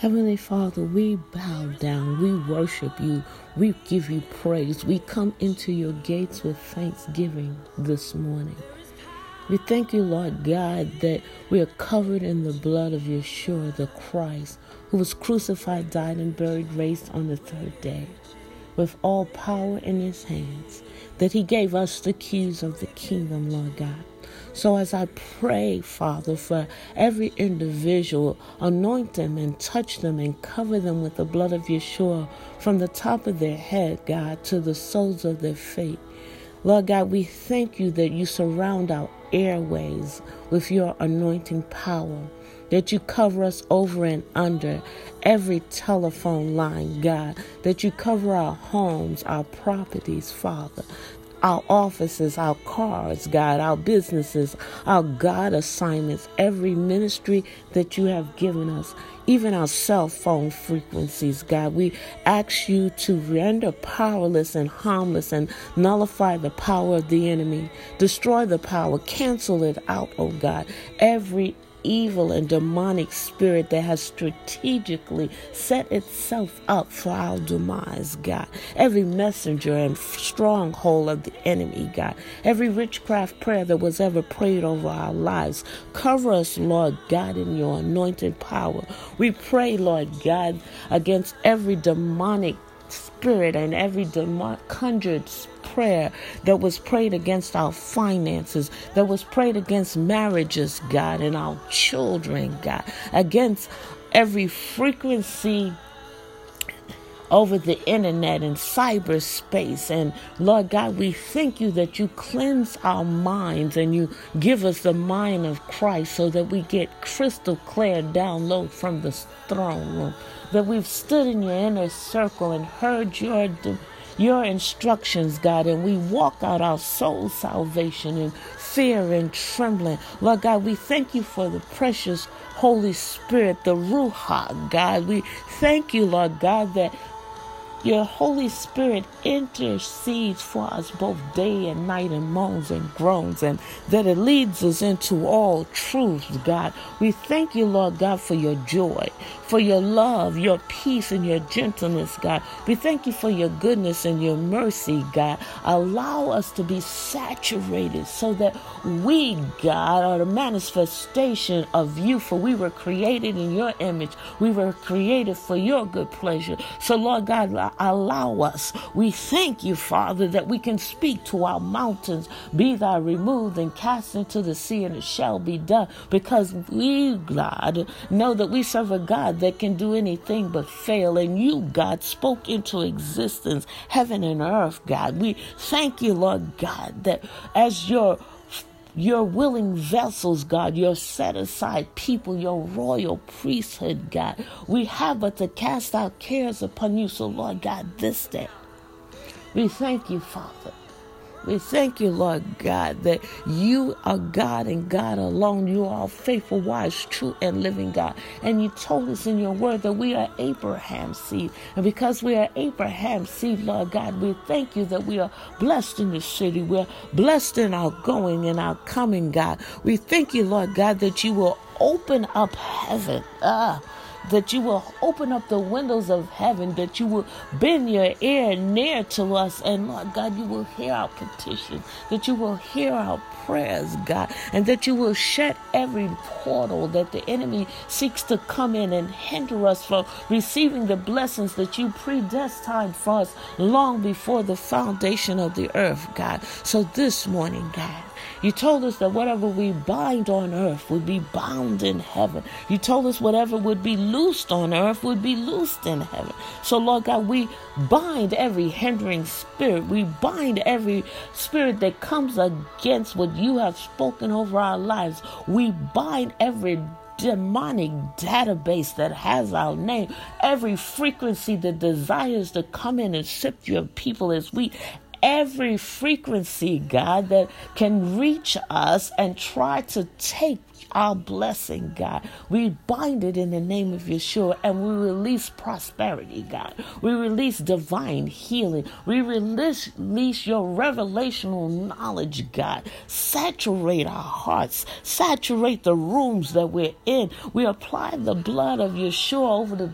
Heavenly Father, we bow down, we worship you, we give you praise. We come into your gates with thanksgiving this morning. We thank you, Lord God, that we are covered in the blood of Yeshua, the Christ, who was crucified, died, and buried, raised on the third day, with all power in his hands, that he gave us the keys of the kingdom, Lord God. So as I pray, Father, for every individual, anoint them and touch them and cover them with the blood of Yeshua from the top of their head, God, to the soles of their feet. Lord God, we thank you that you surround our airways with your anointing power, that you cover us over and under every telephone line, God, that you cover our homes, our properties, Father, our offices, our cars, God, our businesses, our God assignments, every ministry that you have given us, even our cell phone frequencies, God. We ask you to render powerless and harmless and nullify the power of the enemy, destroy the power, cancel it out, oh God. Every evil and demonic spirit that has strategically set itself up for our demise, God. Every messenger and stronghold of the enemy, God. Every witchcraft prayer that was ever prayed over our lives. Cover us, Lord God, in your anointed power. We pray, Lord God, against every demonic spirit and every demon conjured prayer that was prayed against our finances, that was prayed against marriages, God, and our children, God, against every frequency over the internet and cyberspace. And Lord God, we thank you that you cleanse our minds and you give us the mind of Christ so that we get crystal clear download from the throne room. That we've stood in your inner circle and heard your your instructions, God, and we walk out our soul salvation in fear and trembling. Lord God, we thank you for the precious Holy Spirit, the Ruach, God. We thank you, Lord God, that your Holy Spirit intercedes for us both day and night and moans and groans, and that it leads us into all truth, God. We thank you, Lord God, for your joy, for your love, your peace, and your gentleness, God. We thank you for your goodness and your mercy, God. Allow us to be saturated so that we, God, are the manifestation of you, for we were created in your image. We were created for your good pleasure. So, Lord God, allow us. We thank you, Father, that we can speak to our mountains, be thou removed and cast into the sea, and it shall be done. Because we, God, know that we serve a God that can do anything but fail. And you, God, spoke into existence heaven and earth, God. We thank you, Lord God, that as your your willing vessels, God, your set aside people, your royal priesthood, God. We have but to cast our cares upon you. So, Lord God, this day, we thank you, Father. We thank you, Lord God, that you are God and God alone. You are faithful, wise, true, and living God. And you told us in your word that we are Abraham's seed. And because we are Abraham's seed, Lord God, we thank you that we are blessed in the city. We're blessed in our going and our coming, God. We thank you, Lord God, that you will open up heaven. Ah that you will open up the windows of heaven, that you will bend your ear near to us, and Lord God, you will hear our petition, that you will hear our prayers, God, and that you will shut every portal that the enemy seeks to come in and hinder us from receiving the blessings that you predestined for us long before the foundation of the earth, God. So this morning, God, you told us that whatever we bind on earth would be bound in heaven. You told us whatever would be loosed on earth would be loosed in heaven. So, Lord God, we bind every hindering spirit. We bind every spirit that comes against what you have spoken over our lives. We bind every demonic database that has our name, every frequency that desires to come in and sift your people as we every frequency, God, that can reach us and try to take our blessing, God. We bind it in the name of Yeshua and we release prosperity, God. We release divine healing. We release, release your revelational knowledge, God. Saturate our hearts, saturate the rooms that we're in. We apply the blood of Yeshua over the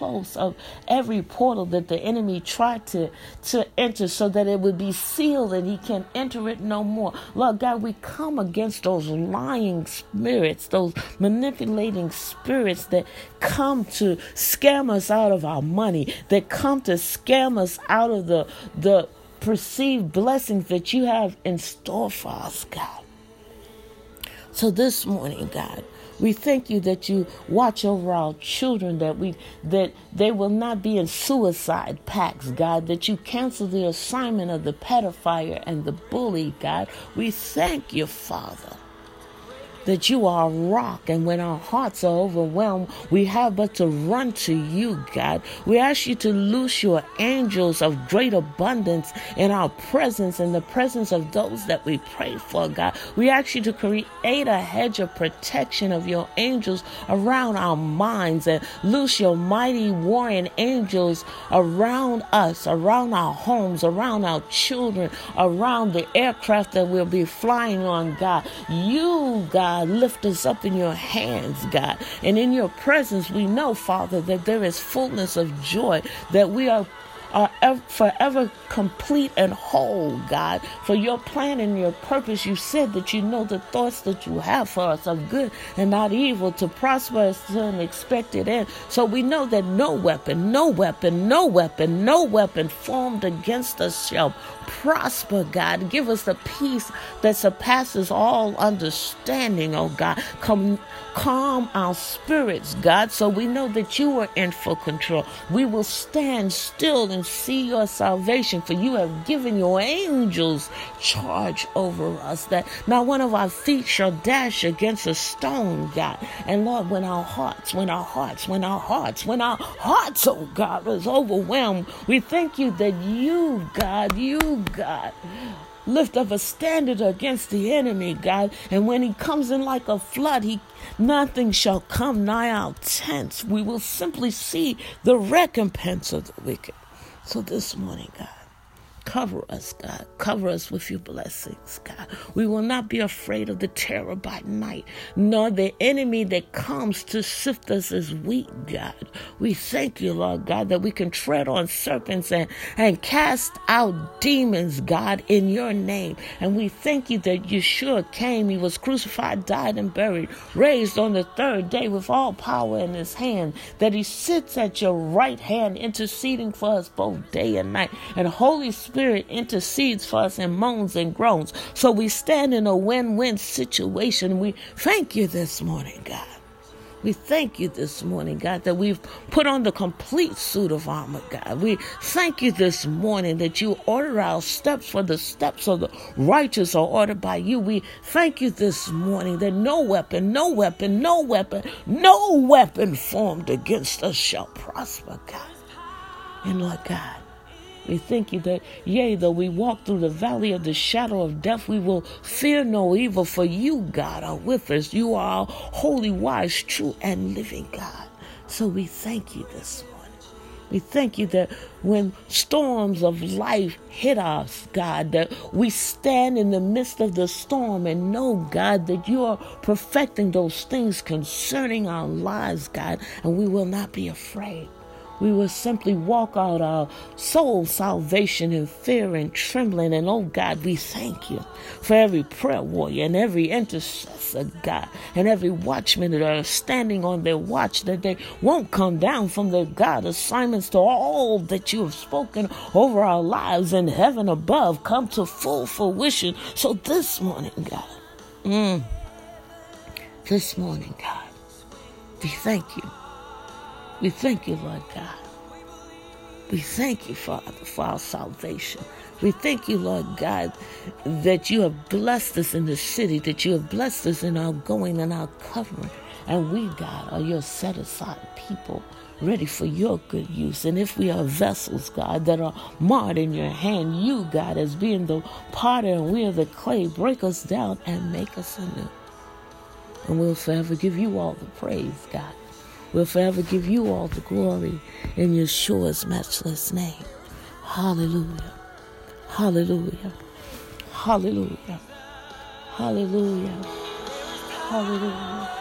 doorposts of every portal that the enemy tried to, to enter so that it would be sealed and he can enter it no more. Lord God, we come against those lying spirits, those manipulating spirits that come to scam us out of our money, that come to scam us out of the the perceived blessings that you have in store for us, God. So this morning, God, we thank you that you watch over our children, that we that they will not be in suicide pacts, God, that you cancel the assignment of the pedophile and the bully, God. We thank you, Father that you are a rock. And when our hearts are overwhelmed, we have but to run to you, God. We ask you to loose your angels of great abundance in our presence, in the presence of those that we pray for, God. We ask you to create a hedge of protection of your angels around our minds and loose your mighty warring angels around us, around our homes, around our children, around the aircraft that we'll be flying on, God. You, God God, lift us up in your hands, God. And in your presence, we know, Father, that there is fullness of joy, that we are are ever, forever complete and whole, God. For your plan and your purpose, you said that you know the thoughts that you have for us are good and not evil to prosper us to an expected end. So we know that no weapon, no weapon, no weapon, no weapon formed against us shall prosper, God. Give us the peace that surpasses all understanding, oh God. Come calm our spirits, God, so we know that you are in full control. We will stand still and see your salvation, for you have given your angels charge over us, that not one of our feet shall dash against a stone, God. And Lord, when our hearts, when our hearts, when our hearts, when our hearts, oh God, is overwhelmed, we thank you that you, God, you, God, lift up a standard against the enemy, God. And when he comes in like a flood, he nothing shall come nigh our tents. We will simply see the recompense of the wicked. So this morning, God. Cover us, God. Cover us with your blessings, God. We will not be afraid of the terror by night, nor the enemy that comes to sift us as wheat, God. We thank you, Lord God, that we can tread on serpents and, and cast out demons, God, in your name. And we thank you that Yeshua came, he was crucified, died, and buried, raised on the third day with all power in his hand, that he sits at your right hand, interceding for us both day and night. And Holy Spirit, Spirit intercedes for us in moans and groans. So we stand in a win win situation. We thank you this morning, God. We thank you this morning, God, that we've put on the complete suit of armor, God. We thank you this morning that you order our steps, for the steps of the righteous are ordered by you. We thank you this morning that no weapon, no weapon, no weapon, no weapon formed against us shall prosper, God. And Lord God, we thank you that, yea, though we walk through the valley of the shadow of death, we will fear no evil, for you, God, are with us. You are holy, wise, true, and living God. So we thank you this morning. We thank you that when storms of life hit us, God, that we stand in the midst of the storm and know, God, that you are perfecting those things concerning our lives, God, and we will not be afraid we will simply walk out our soul salvation in fear and trembling. And oh God, we thank you for every prayer warrior and every intercessor, God, and every watchman that are standing on their watch, that they won't come down from their God assignments to all that you have spoken over our lives in heaven above come to full fruition. So this morning, God, mm, this morning, God, we thank you we thank you, Lord God. We thank you, Father, for our salvation. We thank you, Lord God, that you have blessed us in the city, that you have blessed us in our going and our covering. And we, God, are your set aside people, ready for your good use. And if we are vessels, God, that are marred in your hand, you, God, as being the potter and we are the clay, break us down and make us anew. And we'll forever give you all the praise, God. We'll forever give you all the glory in Yeshua's matchless name. Hallelujah. Hallelujah. Hallelujah. Hallelujah. Hallelujah.